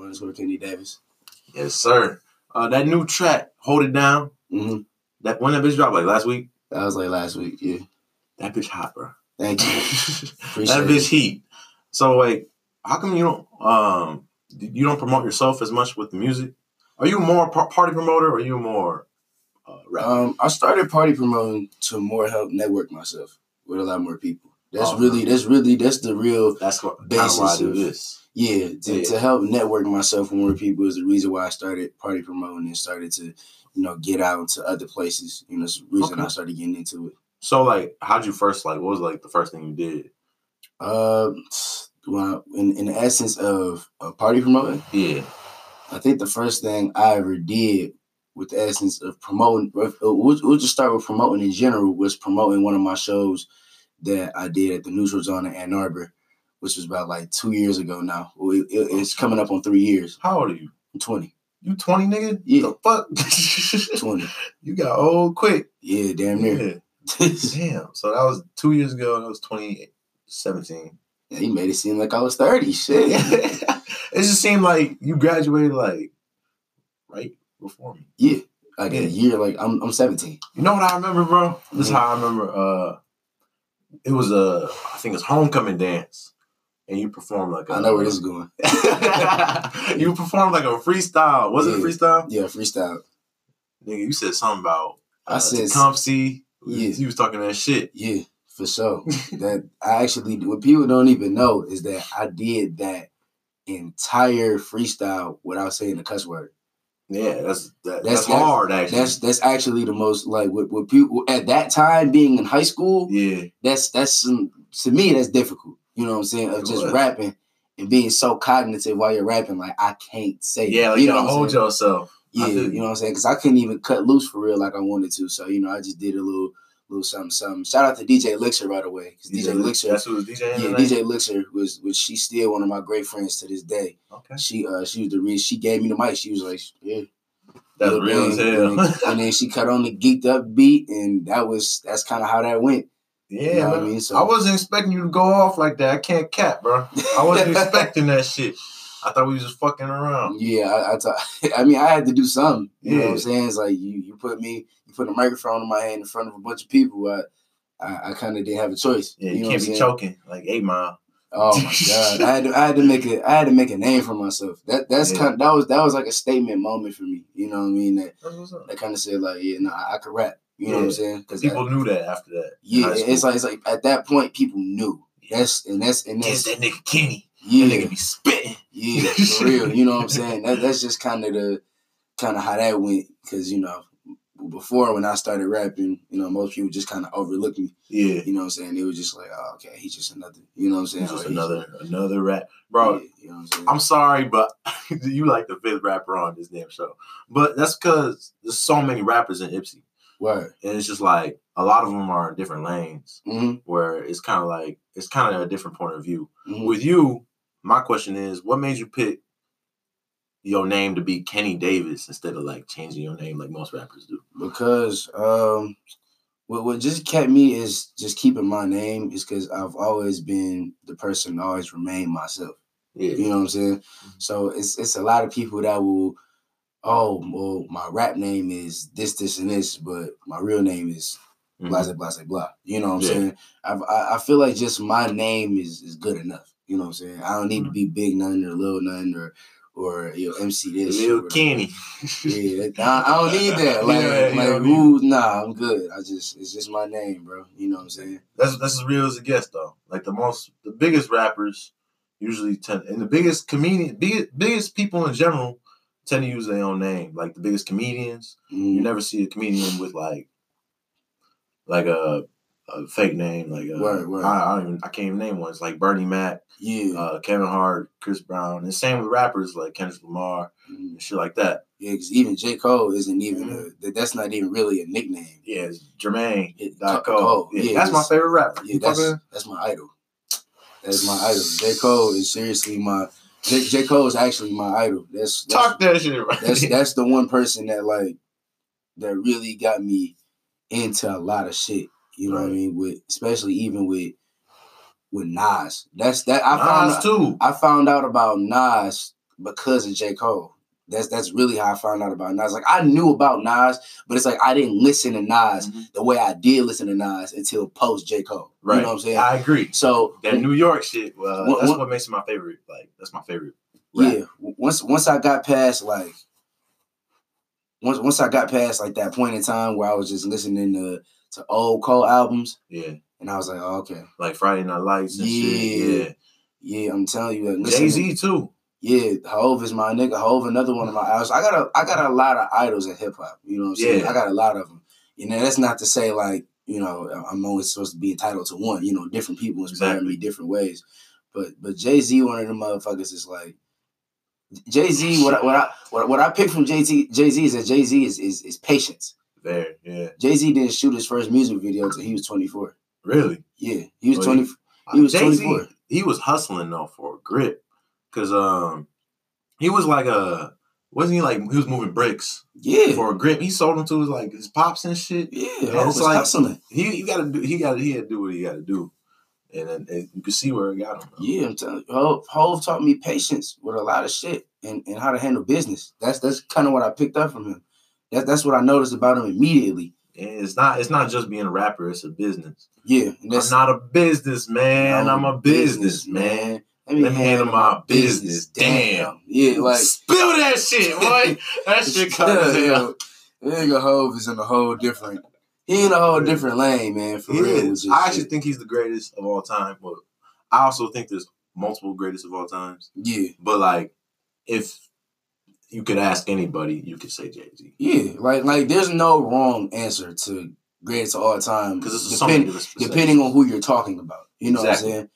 underscore Kenny Davis. Yes, sir. Uh, that new track, Hold It Down. hmm That when that bitch dropped like last week. That was like last week. Yeah. That bitch hot, bro. Thank you. that bitch it. heat. So like, how come you don't um you don't promote yourself as much with the music? Are you more party promoter or are you more uh, rapper? Um, I started party promoting to more help network myself with a lot more people. That's Oh, really, that's really, that's the real, That's what basis why I do of- this. yeah, to, Yeah. to help network myself with more people is the reason why I started party promoting and started to, you know, get out into other places. You know, it's the reason Okay. I started getting into it. So like, how'd you first like? What was like the first thing you did? Uh, well, in, in the essence of, of party promoting, Yeah. I think the first thing I ever did with the essence of promoting, we'll, we'll just start with promoting in general, was promoting one of my shows that I did at the Neutral Zone in Ann Arbor, which was about like two years ago now. It- it- it's coming up on three years. How old are you? I'm 20. You twenty, nigga? Yeah. The fuck? 20. you got old quick. Yeah, damn near. Yeah. Damn. So that was two years ago. That was 2017. Yeah, he made it seem like I was 30. Shit. it just seemed like you graduated like right before me. yeah. Like Yeah. a year, like I'm I'm 17. You know what I remember, bro? This is Mhm. how I remember. Uh, it was a, I think it's homecoming dance, and you performed like a, I know where this is going. you performed like a freestyle. Was it a freestyle? Yeah, freestyle. Nigga, you said something about I uh, said- Tecumseh. Yeah. you was talking that shit. Yeah, for sure. that I actually what people don't even know is that I did that entire freestyle without saying the cuss word. Yeah, that's that, That's- that's, hard. Actually, That's that's actually the most like what, what people at that time being in high school. yeah, That's that's some, to me that's difficult. You know what I'm saying? Of just rapping and being so cognitive while you're rapping. Like I can't say. yeah. Like, you know gotta hold yourself. Yeah, I you feel you. know what I'm saying? Because I couldn't even cut loose for real like I wanted to. So you know, I just did a little little something something. Shout out to DJ Elixir by the way, because DJ Elixir. That's who was DJing. Yeah? DJ Elixir was was she's still one of my great friends to this day. Okay, She uh she was the reason she gave me the mic. She was like, yeah, that's real as hell. And then, and then she cut on the geeked up beat, and that was that's kind of how that went. yeah, You know I mean? So- I wasn't expecting you to go off like that. I can't cap, bro. I wasn't expecting that shit. I thought we was just fucking around. Yeah, I I, t- I mean I had to do something. You know what Yeah. I'm saying? It's like you you put me you put a microphone in my hand in front of a bunch of people. I I, I kind of didn't have a choice. Yeah, you you, know can't be saying? choking like Eight Mile. Oh my god! I had to, I had to make a I had to make a name for myself. That that's Yeah. kind that was that was like a statement moment for me. You know what I mean? That That's what's up. that kind of said like, yeah, no, I, I could rap. You know what I'm saying? Because People knew that after that. yeah, it's like it's like at that point people knew. That's and that's and that's that nigga Kenny. Yeah, That nigga be spitting. yeah, for real. You know what I'm saying? That that's just kind of the kind of how that went. Because you know, before when I started rapping, you know, most people just kind of overlooked me. Yeah. You know what I'm saying? They were just like, oh, okay, he's just another. You know what I'm saying? It's just Or he's- another another rap. Bro, yeah, you know what I'm saying? I'm sorry, but you like the fifth rapper on this damn show. But that's because there's so many rappers in Ypsi. Word. And it's just like a lot of them are in different lanes hmm where it's kind of like it's kind of a different point of view. hmm With you, my question is, what made you pick your name to be Kenny Davis instead of like changing your name like most rappers do? because um what what just kept me is just keeping my name is because I've always been the person to always remain myself. Yeah. You know what I'm saying? So it's it's a lot of people that will, oh well, my rap name is this, this, and this, but my real name is Mhm. blah, blah, blah, blah. You know what I'm Yeah. saying? I've, I I feel like just my name is is good enough. You know what I'm saying? I don't need to be big none or little none or or you know MC this. Lil Kenny. Yeah, I, I don't need that. Like, Yeah, like don't need- who? Nah, I'm good. I just it's just my name, bro. You know what I'm saying? That's that's as real as it gets though. Like the most the biggest rappers usually tend and the biggest comedian biggest, biggest people in general tend to use their own name. Like the biggest comedians. You Mm, never see a comedian with like like a, a fake name. Like uh, Word, word. I, I don't even I can't even name one. It's like Bernie Mac, yeah, uh, Kevin Hart, Chris Brown, and same with rappers like Kendrick Lamar mm, and shit like that. yeah. Because even J Cole isn't even Mhm. a, that, that's not even really a nickname. Yeah, it's Jermaine. It- Cole, Cole. Yeah, yeah, that's my favorite rapper. Yeah, that's that's my idol. That's my idol. J Cole is seriously my J, J Cole is actually my idol. That's that's, talk that shit right. that's that's the one person that like that really got me into a lot of shit. You know what I mean? With especially even with with Nas. That's that I found Nas out, too. I found out about Nas because of J. Cole. That's that's really how I found out about Nas. Like I knew about Nas, but it's like I didn't listen to Nas Mhm. the way I did listen to Nas until post J. Cole. Right. You know what I'm saying? I agree. so That New York shit, well, that's what- what makes it my favorite. Like, that's my favorite. rap. yeah, once once I got past like once once I got past like that point in time where I was just listening to to old Cole albums, Yeah. and I was like, oh, okay, Like Friday Night Lights and Yeah. shit. yeah, I'm telling you, Yeah. Jay Z too. Yeah, Hove is my nigga. Hove, another one of my idols. I got a I got a lot of idols in hip hop. You know what I'm saying? Yeah. I got a lot of them. You know, that's not to say like you know I'm always supposed to be entitled to one. You know, different people inspire Exactly. me different ways. But but Jay Z, one of the motherfuckers is like Jay Z. What I, what I what, what I picked from Jay Z Jay Z is that Jay Z is, is is patience. There. Yeah. Jay Z didn't shoot his first music video until he was 24. Really. Yeah, he was Well, 20. He was Jay-Z, 24. He was hustling though for a grip. Cause um he was like a wasn't he like he was moving bricks Yeah, for a grip. He sold them to his like his pops and shit. yeah. And it's was like- hustling. He you gotta do he gotta he had to do what he gotta do. And then and you can see where it got him. though. Yeah, I'm telling you, Hove, Hove taught me patience with a lot of shit and, and how to handle business. That's that's kind of what I picked up from him. That, that's what I noticed about him immediately. And it's not it's not just being a rapper, it's a business. Yeah, and that's I'm not a businessman, I'm a businessman. Let Let me handle my business. Damn. Yeah, like Spill that shit, boy. that shit comes yeah, Nigga Hove is in a whole different. He in a whole different lane, man. For He real. is. I actually shit. think he's the greatest of all time, but I also think there's multiple greatest of all times. Yeah, But like, if you could ask anybody, you could say Jay Z yeah. Like like, there's no wrong answer to greatest of all time. because it's so many depend- depending on who you're talking about. You know Exactly. what I'm saying?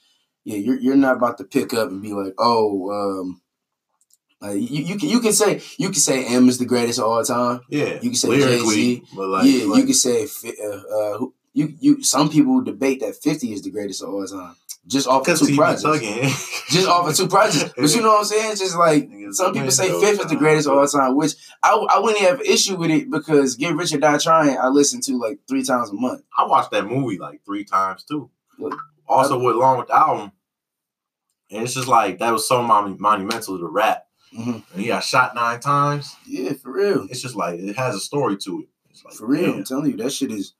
Yeah, you're you're not about to pick up and be like, oh, um, like you, you can you can say you can say Em is the greatest of all time. yeah, you can say Jay-Z. but like, yeah, like, you can say uh, uh, who- you you. Some people debate that Fifty is the greatest of all time, just off of two projects. Just off of two projects, but you know what I'm saying? Just like some people say Fifth is the greatest of all time, which I, I wouldn't have issue with it because Get Rich or Die Trying I listen to like three times a month. I watched that movie like three times too. Look, Also, with along with the album, and it's just like that was so mon- monumental to rap. Mhm. And he got shot nine times. Yeah, for real. It's just like it has a story to it. Like For real, I'm telling you, that shit is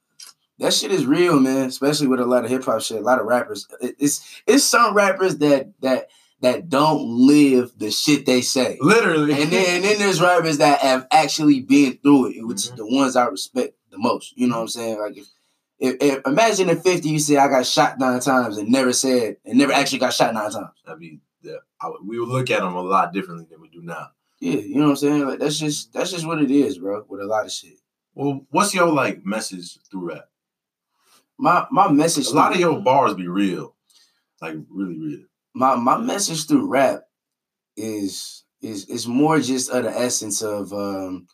that shit is real, man. Especially with a lot of hip hop shit, a lot of rappers. It's it's some rappers that that that don't live the shit they say, literally. and then and then there's rappers that have actually been through it, which is Mhm. the ones I respect the most. You know what I'm saying? Like if. If, if, imagine if 50 you say I got shot nine times and never said and never actually got shot nine times. I mean, yeah, I, we would look at them a lot differently than we do now. Yeah, you know what I'm saying? Like that's just that's just what it is, bro, with a lot of shit. Well, what's your like message through rap? My my message A lot of your bars be real, like really real. my my message through rap is is is more just of the essence of um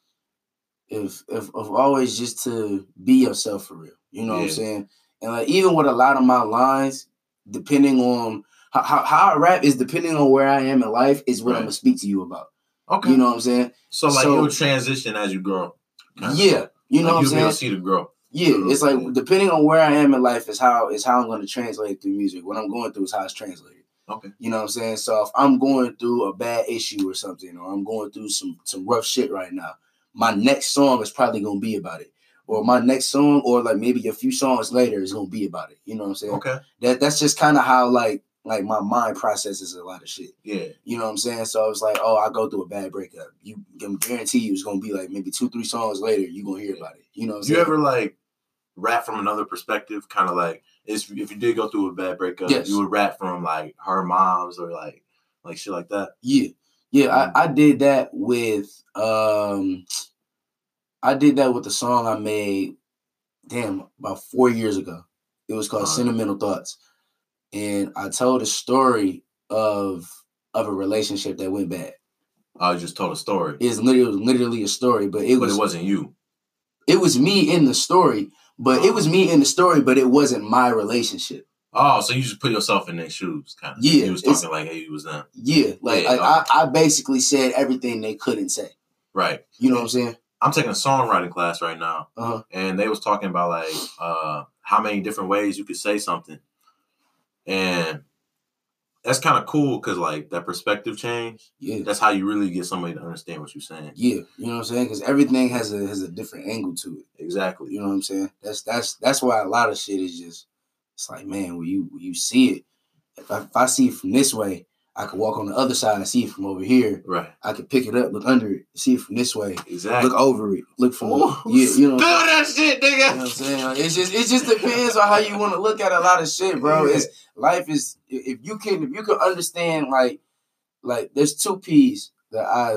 if if of always just to be yourself for real. You know what I'm saying? And like even with a lot of my lines, depending on how, how, how I rap is depending on where I am in life is what I'm gonna speak to you about. Okay, You know what I'm saying? so like so- you'll transition as you grow. Yeah. You know like, what I'm you'll be able to see the growth. Yeah, it's like depending on where I am in life is how is how I'm going to translate through music. What I'm going through is how it's translated. Okay. You know what I'm saying? So if I'm going through a bad issue or something, or I'm going through some some rough shit right now, my next song is probably going to be about it. Or my next song, or like maybe a few songs later, is going to be about it. You know what I'm saying? Okay. That that's just kind of how like like my mind processes a lot of shit. Yeah. You know what I'm saying? So it's like, oh, I go through a bad breakup. You can guarantee you it's gonna be like maybe two, three songs later, you're gonna hear about it. You know what I'm You saying? ever like rap from another perspective? Kind of like if if you did go through a bad breakup, Yes. you would rap from like her mom's or like like shit like that. Yeah. Yeah, Mm. I, I did that with um I did that with the song I made damn about four years ago. It was called Uh-huh. Sentimental Thoughts. And I told a story of of a relationship that went bad. I just told a story, It's literally, it literally a story, but it but was it wasn't you. it was me in the story, but it was me in the story, but it wasn't my relationship. Oh, so you just put yourself in their shoes, kind of. Yeah, You was talking like, hey, you was them. Yeah, like, Yeah, like I, I basically said everything they couldn't say. Right. You know what I'm saying? I'm taking a songwriting class right now, Uh-huh. and they was talking about like uh how many different ways you could say something, and that's kind of cool because like that perspective change. Yeah. That's how you really get somebody to understand what you're saying. Yeah, you know what I'm saying? Because everything has a has a different angle to it. Exactly. You know what I'm saying? That's that's that's why a lot of shit is just it's like, man, when you when you see it, if I, if I see it from this way, I could walk on the other side and see it from over here. Right. I could pick it up, look under it, see it from this way, Exactly. look over it, look from Ooh, yeah, you know. Spill that shit, nigga. You know what I'm saying? It's just it just depends on how you want to look at a lot of shit, bro. It's life is if you can if you can understand like like there's two P's that I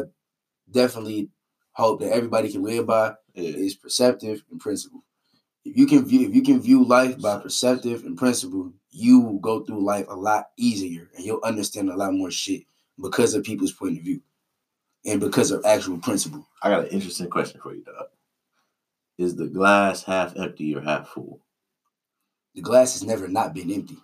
definitely hope that everybody can live by Yeah. is perceptive and principle. If you can view if you can view life by perceptive and principle, you will go through life a lot easier and you'll understand a lot more shit because of people's point of view and because of actual principle. I got an interesting question for you, dog. Is the glass half empty or half full? The glass has never not been empty.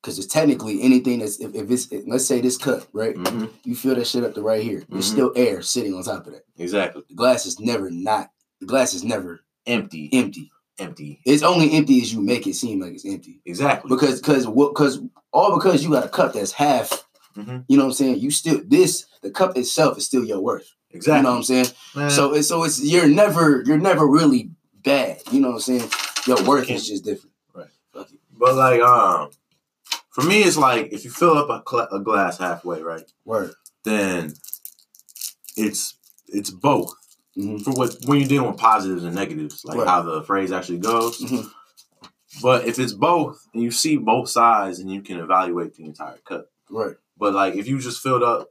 Because it's technically anything that's if, if it's let's say this cup, right? Mm-hmm. You fill that shit up to right here. There's Mhm. still air sitting on top of that. Exactly. The glass is never not the glass is never Empty. empty. Empty. It's only empty as you make it seem like it's empty. Exactly. because because what because all because you got a cup that's half Mhm. you know what i'm saying you still this the cup itself is still your worth Exactly. you know what i'm saying Man, so it's so it's you're never you're never really bad you know what i'm saying your worth is just different Right. It. but like, um, for me, it's like if you fill up a, cl- a glass halfway, right, word then it's it's both. Hmm For what when you're dealing with positives and negatives, like Right. how the phrase actually goes. Mhm. But if it's both, and you see both sides, and you can evaluate the entire cup. right But like if you just filled up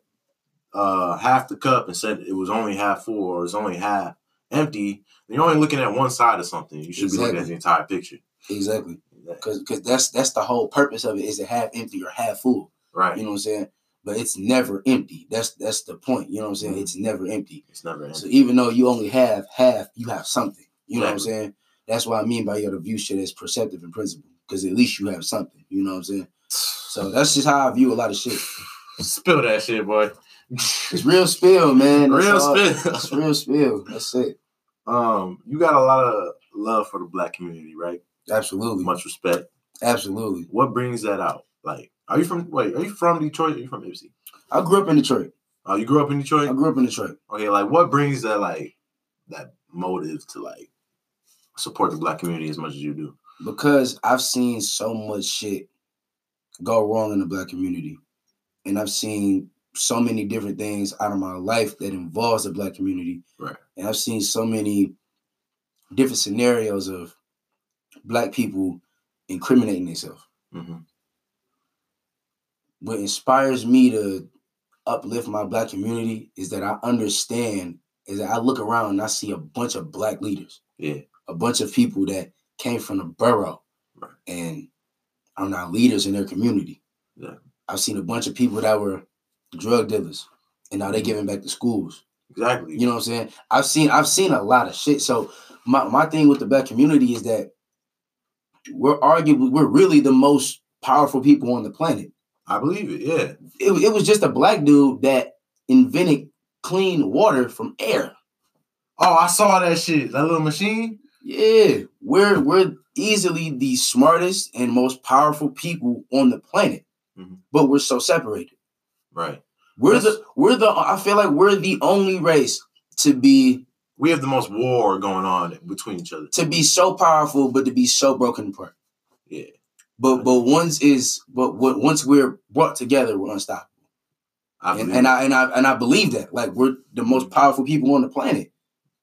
uh half the cup and said it was only half full or it's only half empty, then you're only looking at one side of something. You should be looking at the entire picture. exactly because that's that's the whole purpose of it is it half empty or half full Right. you know what i'm saying but it's never empty that's that's the point you know what i'm saying Mhm. it's never empty It's never empty. So even though you only have half, you have something. You know what I'm saying? That's what I mean by your view shit as perceptive and principle. Because at least you have something. You know what I'm saying? So that's just how I view a lot of shit. Spill that shit, boy. It's real spill, man. That's Real all- spill. It's real spill. That's it. Um, you got a lot of love for the black community, right? Absolutely. Much respect. Absolutely. What brings that out? Like, are you from wait, are you from Detroit or are you from Ypsi? I grew up in Detroit. Oh, you grew up in Detroit. I grew up in Detroit. Okay, like what brings that like that motive to like support the black community as much as you do? Because I've seen so much shit go wrong in the black community. And I've seen so many different things out of my life that involves the black community. Right. And I've seen so many different scenarios of black people incriminating themselves. Mm-hmm. What inspires me to uplift my black community is that I understand, is that I look around and I see a bunch of black leaders, Yeah. a bunch of people that came from the borough Right. and are now leaders in their community. Yeah. I've seen a bunch of people that were drug dealers and now they're mm-hmm. giving back to schools. Exactly. You know what I'm saying? I've seen I've seen a lot of shit. So my, my thing with the black community is that we're arguably we're really the most powerful people on the planet. I believe it, yeah. It, it was just a black dude that invented clean water from air. Oh, I saw that shit. That little machine. Yeah, we're we're easily the smartest and most powerful people on the planet, Mhm. but we're so separated. Right. We're That's- the we're the I feel like we're the only race to be We have the most war going on between each other. to be so powerful, but to be so broken apart. Yeah. But but once is but what once we're brought together, we're unstoppable. I And, and. I and I and I believe that. Like we're the most powerful people on the planet.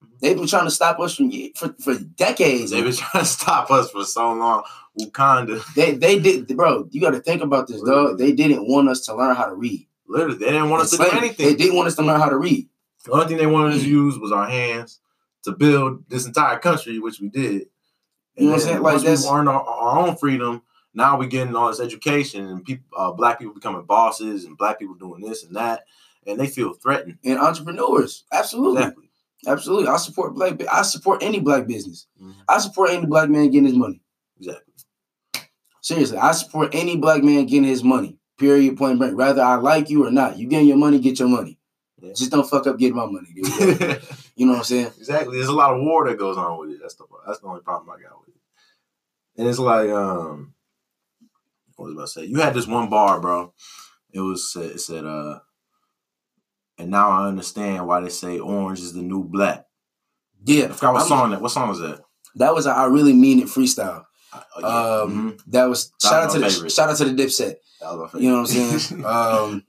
Mhm. They've been trying to stop us from for, for decades. They've been trying to stop us for so long. Wakanda. They they did bro, you gotta think about this, dog. They didn't want us to learn how to read. Literally, they didn't want us to do anything. They didn't want us to learn how to read. The only thing they wanted us to use was our hands to build this entire country, which we did. You know what I'm saying? Like, once that's- we earned our, our own freedom. Now we're getting all this education and people, uh, black people becoming bosses and black people doing this and that, and they feel threatened. And entrepreneurs. Absolutely. Exactly. Absolutely. I support black I support any black business. Mhm. I support any black man getting his money. Exactly. Seriously, I support any black man getting his money. Period. Point blank. Whether I like you or not, you getting your money, get your money. Yeah. Just don't fuck up getting my money. you know what I'm saying? exactly. There's a lot of war that goes on with it. That's the that's the only problem I got with it. And it's like, um, what was about to say? You had this one bar, bro. It was it said uh and now I understand why they say orange is the new black. Yeah, I forgot what I'm- song that what song was that? That was a I really mean it freestyle. Uh, yeah, Um, mhm. that was That shout was out to my the shout out to the Dipset. That was You know what I'm saying? um,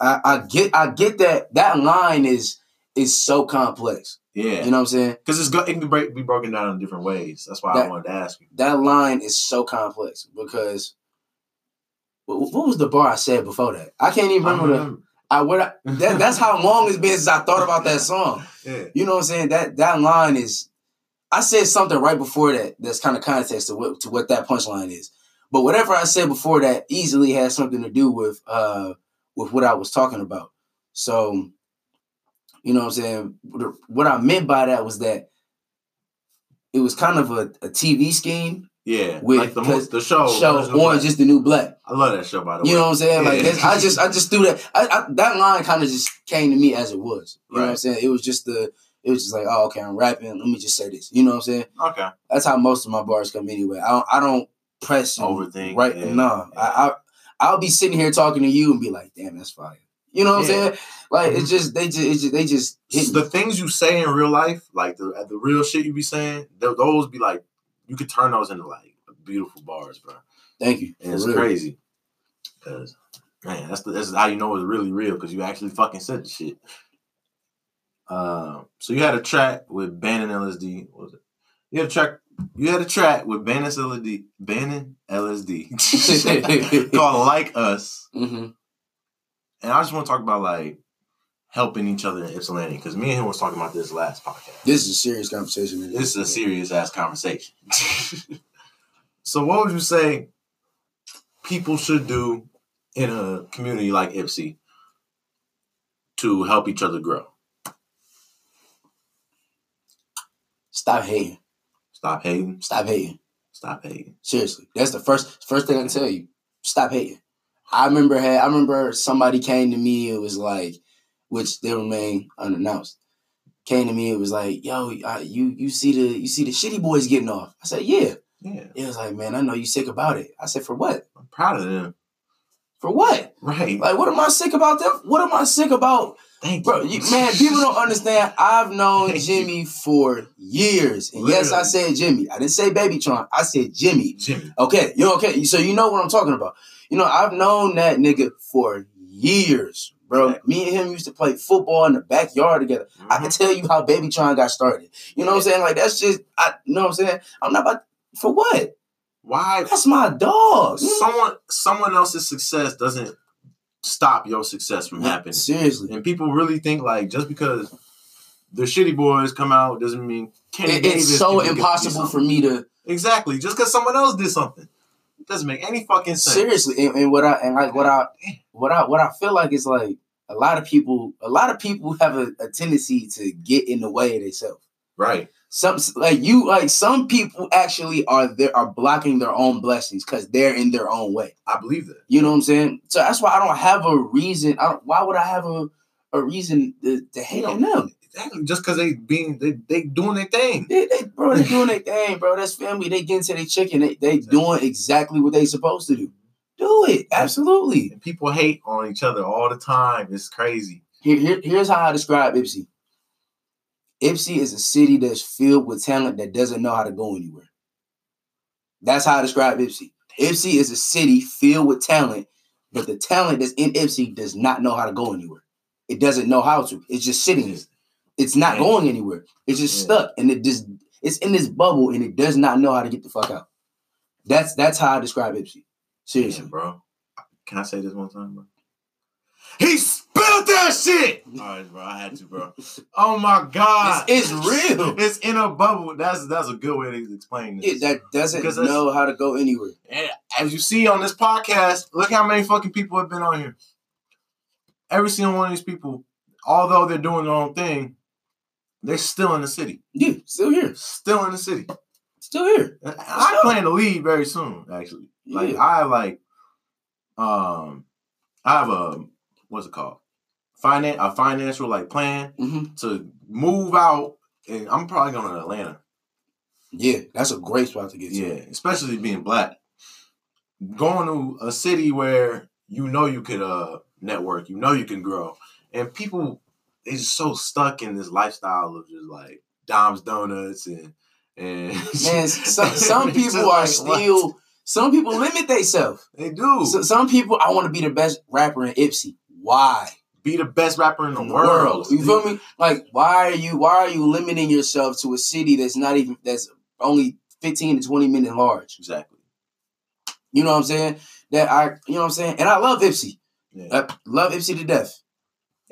I, I get I get that that line is is so complex. yeah. You know what I'm saying? Because it's go, it can break, be broken down in different ways. That's why I wanted to ask you. That line is so complex because what, what was the bar I said before that? I can't even remember the. I what I, that, that's how long it's been since I thought about that song. Yeah. You know what I'm saying? That that line is. I said something right before that. That's kind of context to what to what that punchline is. But whatever I said before that easily has something to do with uh with what I was talking about. So, you know what I'm saying? What- What I meant by that was that it was kind of a, a TV scheme. Yeah. With- like the, mo- because the show. show Original Orange is the New Black. I love that show, by the way. You know what I'm saying? Yeah. this, I just I just threw that. I, I, that line kind of just came to me as it was. You know what I'm saying? It was just the. It was just like, oh, okay, I'm rapping. Let me just say this. You know what I'm saying? Okay. That's how most of my bars come anyway. I don't, I don't press Overthink, Right? yeah. No, I, I I'll be sitting here talking to you and be like, damn, that's fire. You know what Yeah. I'm saying? Like it's mm-hmm. just they just, it's just they just hit me. the things you say in real life, like the the real shit you be saying, th- those be like you could turn those into like beautiful bars, bro. Thank you. And it's real. crazy. Cause man, that's the, that's how you know it's really real because you actually fucking said the shit. Um, so you had a track with Bannon LSD. What was it? You had a track. You had a track with Bannon LSD. Bannon LSD called "Like Us," Mhm. and I just want to talk about like helping each other in Ypsilanti because me and him was talking about this last podcast. This is a serious conversation. This is a serious ass conversation. so, what would you say people should do in a community like Ypsi to help each other grow? Stop hating. Stop hating. Stop hating. Stop hating. Seriously, that's the first first thing I can tell you. Stop hating. I remember had I remember somebody came to me. It was like, which they remain unannounced. Came to me. It was like, yo, uh, you you see the you see the shitty boys getting off. I said, yeah. Yeah, It was like, man, I know you sick about it. I said, for what? I'm proud of them. For what? Right. Like, what am I sick about them? What am I sick about? Thank Bro, you. you, man, people don't understand. I've known Jimmy for years. And yes, I said Jimmy. I didn't say Babytron. I said Jimmy. Jimmy. Okay, you okay. So you know what I'm talking about. You know, I've known that nigga for years, bro. Me and him used to play football in the backyard together. I can Mhm. tell you how Babytron got started. You know what I'm saying? Like that's just I you know what I'm saying? I'm not about for what? Why That's my dog. someone someone else's success doesn't stop your success from happening? Seriously. And people really think like just because the shitty boys come out doesn't mean Kenny It- Davis it's so impossible for me to Exactly. Just because someone else did something. Doesn't make any fucking sense. seriously and, and what I and like what I what I what I feel like is like a lot of people a lot of people have a, a tendency to get in the way of themselves. Right. Some like you like some people actually are there are blocking their own blessings because they're in their own way. I believe that. You know what I'm saying? So that's why I don't have a reason. I don't, why would I have a, a reason to, to hate on them? Just because they being they they doing their thing. They, they bro, they doing their thing, bro. That's family. They get to their chicken. They they doing exactly what they supposed to do. Do it absolutely. And people hate on each other all the time. It's crazy. Here, here, here's how I describe Ypsi. Ypsi is a city that's filled with talent that doesn't know how to go anywhere. That's how I describe Ypsi. Ypsi is a city filled with talent, but the talent that's in Ypsi does not know how to go anywhere. It doesn't know how to. It's just sitting there. It's not Yeah. going anywhere. It's just Yeah. stuck, and it just it's in this bubble, and it does not know how to get the fuck out. That's that's how I describe Ypsi. Seriously. Damn, bro. Can I say this one time, bro? He spilled that shit. All right, bro. I had to, bro. Oh my god, It's, it's real. It's in a bubble. That's that's a good way to explain Yeah, this. that doesn't know how to go anywhere. And as you see on this podcast, look how many fucking people have been on here. Every single one of these people, although they're doing their own thing, they're still in the city. Yeah, still here. Still in the city. Still here. I plan to leave very soon, actually. Like Yeah. I like um I have a what's it called? Finan a financial like plan hmm to move out and I'm probably going to Atlanta. Yeah, that's a great spot to get to. Yeah, especially being black. going to a city where you know you could uh network, you know you can grow, and people is so stuck in this lifestyle of just like Dom's Donuts and and Man, some, some people are still. Some people limit themselves. They do. So, some people, I want to be the best rapper in Ypsi. Why? be the best rapper in the, In the world. You feel me? Like, why are you? Why are you limiting yourself to a city that's not even that's only fifteen to twenty minutes large? Exactly. You know what I'm saying? That I, you know what I'm saying? And I love Ypsi. Yeah. I love Ypsi to death.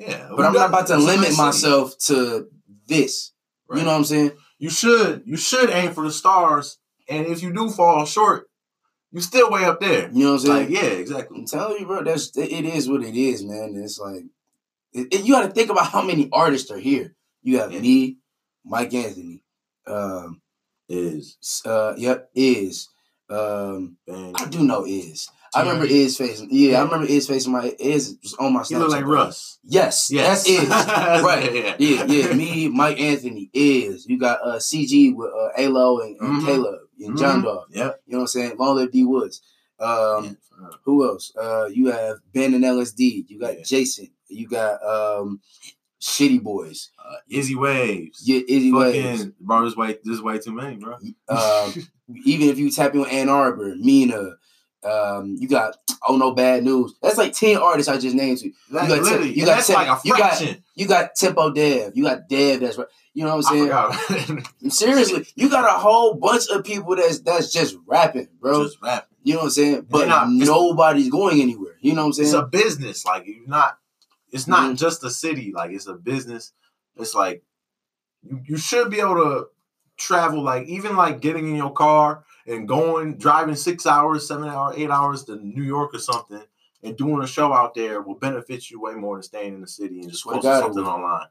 Yeah. But I'm not about to limit myself to this. Right. You know what I'm saying? you should you should aim for the stars, and if you do fall short, you still way up there. You know what I'm saying? Like yeah, exactly. I'm telling you, bro. That's it is what it is, man. It's like it, it- you got to think about how many artists are here. You have Yeah. me, Mike Anthony. Um, Is uh, yep, is. Um, man, I do know is. I remember is facing. Yeah, Yeah. I remember is facing my is was on my. he look like bro. Russ. Yes, Yes, that's is. right. yeah, Yeah, yeah. Me, Mike Anthony is. You got uh CG with uh Alo and, and Mhm. Caleb and John Mhm. Dog. Yep. You know what I'm saying? Long live D Woods. Um, who else? Uh, you have Ben and LSD. You got Yeah. Jason. You got um, Shitty Boys. uh, Izzy Waves. Yeah, Izzy Waves. Bro, this way, this way too many, bro. Um, even if you tap in with Ann Arbor, Mina. Um, you got oh no bad news. That's like ten artists I just named you. That, got literally, you got Tim- like a you got- You got Tempo Dev. You got Dev. That's right. You know what I'm saying? Seriously, you got a whole bunch of people that's that's just rapping, bro. Just rap. you know what I'm saying? But not- nobody's going anywhere. You know what I'm saying? It's a business. Like you're not. It's not Mhm. just a city. Like it's a business. It's like you, you should be able to travel. Like even like getting in your car and going driving six hours, seven hours, eight hours to New York or something, and doing a show out there will benefit you way more than staying in the city and just posting something online.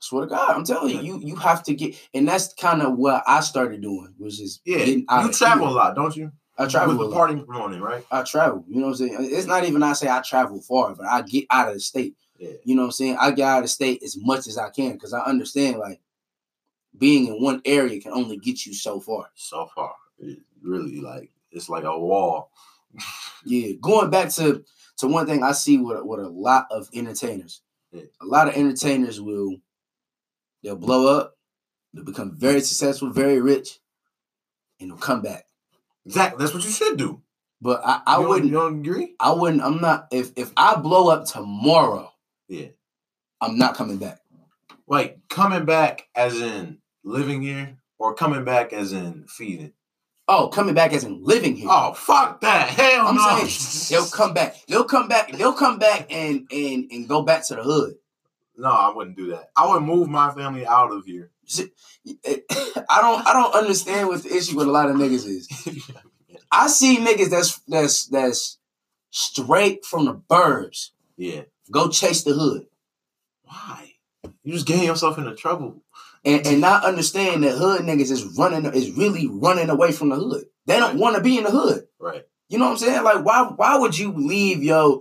Swear to God, I'm telling you, you you have to get, and that's kind of what I started doing, which is Yeah, you travel a lot, don't you? I travel with the party morning, right? I travel. You know what I'm saying? It's not even I say I travel far, but I get out of the state. Yeah. You know what I'm saying? I get out of the state as much as I can because I understand like being in one area can only get you so far. So far, it really like it's like a wall. Yeah, going back to to one thing I see with with a lot of entertainers. Yeah. A lot of entertainers will they'll blow up, they'll become very successful, very rich, and they'll come back. Exactly. That's what you should do. But I, I you wouldn't You don't agree? I wouldn't I'm not if if I blow up tomorrow, Yeah. I'm not coming back. Like coming back as in living here, or coming back as in feeding. Oh, coming back as in living here. Oh fuck that! Hell I'm no. saying they'll come back. They'll come back. They'll come back and and and go back to the hood. No, I wouldn't do that. I would move my family out of here. Eh, I don't I don't understand what the issue with a lot of niggas is. I see niggas that's that's that's straight from the burbs. yeah. Go chase the hood. Why? You just getting yourself into trouble. And and not understand that hood niggas is running is really running away from the hood. They don't want to be in the hood. Right. You know what I'm saying? Like why why would you leave your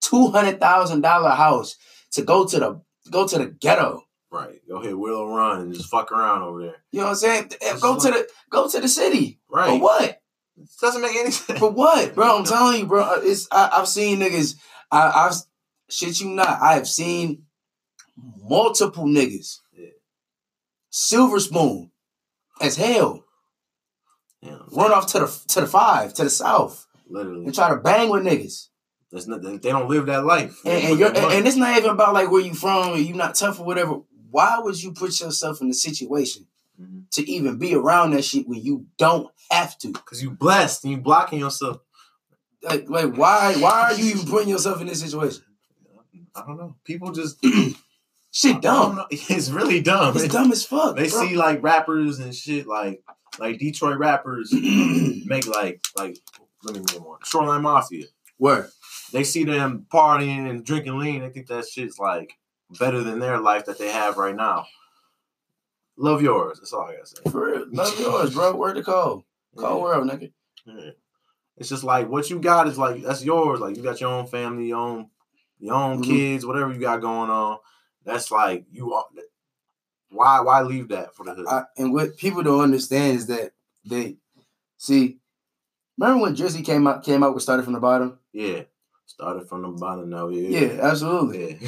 two hundred thousand dollar house to go to the go to the ghetto? Right. Go ahead, Willow Run and just fuck around over there. You know what I'm saying? That's Go to the go to the city. Right. For what? It doesn't make any sense. For what, bro? I'm telling you, bro. Uh, it's I, I've seen niggas. I, I've shit you not. I have seen multiple niggas. Silver spoon, as hell. Yeah, Run off to the to the five to the south literally. and try to bang with niggas. That's not, they don't live that life. And, and you're and, and it's not even about like where you from. Or you not tough or whatever. Why would you put yourself in a situation Mhm. to even be around that shit when you don't have to? Cause you blessed and you blocking yourself. Like, like why why are you even putting yourself in this situation? I don't know. People just Shit dumb. It's really dumb. It's dumb as fuck. They bro. see like rappers and shit like like Detroit rappers make like like let me name one Shoreline Mafia. Where? They see them partying and drinking lean. They think that shit's like better than their life that they have right now. Love yours. That's all I gotta say. For real. Love yours, bro. Word to Cole. Cole Yeah. world, nigga. Yeah. It's just like what you got is like that's yours. Like you got your own family, your own your own Mhm. kids, whatever you got going on. That's like you. are- Why why leave that for the hood? I, and what people don't understand is that they see Remember when Drizzy came out came out with started from the bottom? Yeah. Started from the bottom now. Yeah. Yeah, absolutely. Yeah.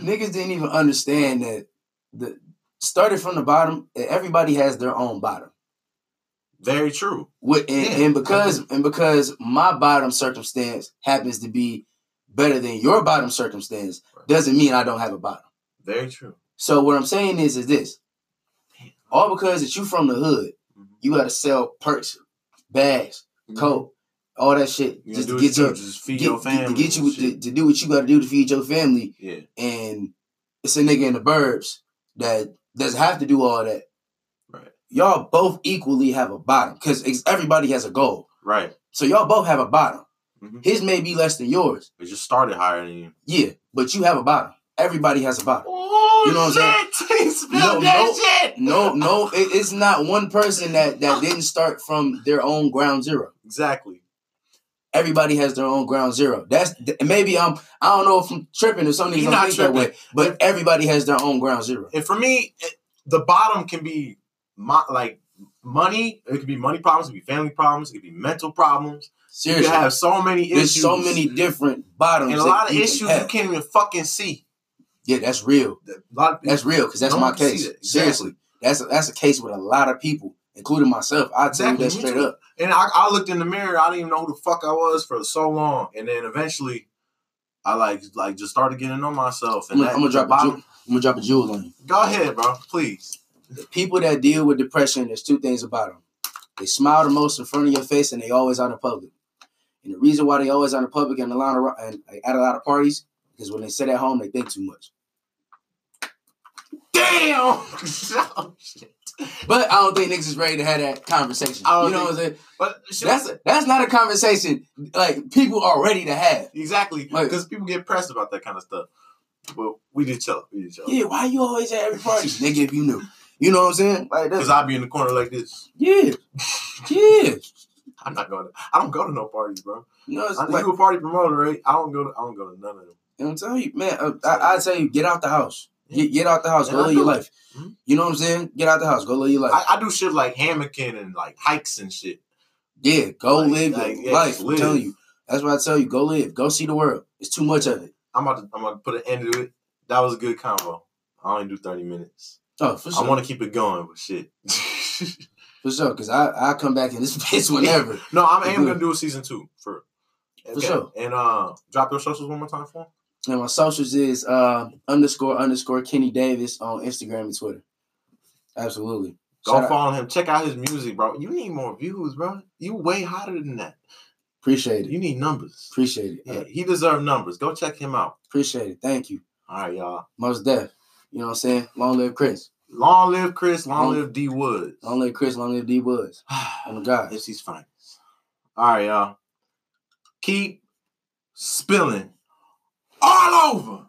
Niggas didn't even understand that the started from the bottom. Everybody has their own bottom. Very true. With, and, Yeah. and because and because my bottom circumstance happens to be better than your bottom circumstance doesn't mean I don't have a bottom. Very true. So what I'm saying is is this. All because that you from the hood, Mhm. you gotta sell perks, bags, coat, all that shit You just gotta get your just feed get, your get- family. to get you to, to do what you gotta do to feed your family. Yeah. And it's a nigga in the burbs that doesn't have to do all that. Right. Y'all both equally have a bottom because everybody has a goal. Right. So y'all both have a bottom. Mhm. His may be less than yours. It just started higher than you. Yeah, but you have a bottom. Everybody has a bottom. Oh, You know what I'm spilled No, that no. shit. No, no, it, it's not one person that that didn't start from their own ground zero. Exactly. Everybody has their own ground zero. That's maybe I'm I don't know if I'm tripping or something. You're not that way, tripping. but everybody has their own ground zero. And for me, it, the bottom can be mo- like money. It could be money problems. It could be family problems. It could be mental problems. You Seriously, can have so many there's issues. so many different bottoms. and a lot of you issues you can't even fucking see. Yeah, that's real. A lot of That's real because that's my one can see case. that. Exactly. Seriously, that's a, that's a case with a lot of people, including myself. I tell Exactly, you that straight up. And I, I looked in the mirror. I didn't even know who the fuck I was for so long. And then eventually, I like like just started getting on myself. I'm And gonna, that, I'm gonna drop a. I'm gonna drop a jewel on you. Go ahead, bro. Please. The people that deal with depression, there's two things about them. They smile the most in front of your face, and they always out in public. And the reason why they always out in public and a lot of and like, at a lot of parties because when they sit at home, they think too much. Damn. Oh, shit. But I don't think niggas is ready to have that conversation. I You know what I'm saying? But That's that's not a conversation like people are ready to have. exactly Like- because people get pressed about that kind of stuff. But we did chill. We did chill. Yeah, why you always at every party, nigga? If you knew, you know what I'm saying? Like Because I'll be in the corner like this. yeah, yeah. I'm not going. To, I don't go to no parties, bro. You know, it's I like, you a party promoter, right? I don't go. To, I don't go to none of them. You know what I'm telling you, man. Uh, I, I tell you, get out the house. Get, get out the house. And Go I live your life. Mhm. You know what I'm saying? Get out the house. Go live your life. I, I do shit like hammocking and like hikes and shit. yeah, go Like- live like, your yeah, life. just I'm telling you. That's what I tell you. Go live. Go see the world. It's too much of it. I'm about to. I'm about to put an end to it. That was a good combo. I only do 30 minutes. Oh, for sure. I want to keep it going, but shit. for sure. Because I I come back in this bitch whenever. no, I'm aiming gonna do a season two for. For sure. And uh, drop your socials one more time for. 'em. And my socials is uh underscore underscore Kenny Davis on Instagram and Twitter. Absolutely. Go Shout out. follow him. Check out his music, bro. You need more views, bro. You way hotter than that. Appreciate it. You need numbers. Appreciate it. Yeah, he deserves numbers. Go check him out. appreciate it. Thank you. All right, y'all. Most deaf. You know what I'm saying? Long live Chris. Long live Chris. Long Long- live D Woods. Long live Chris. Long live D Woods. Oh my God. It's his fine. All right, y'all. Keep spilling all over.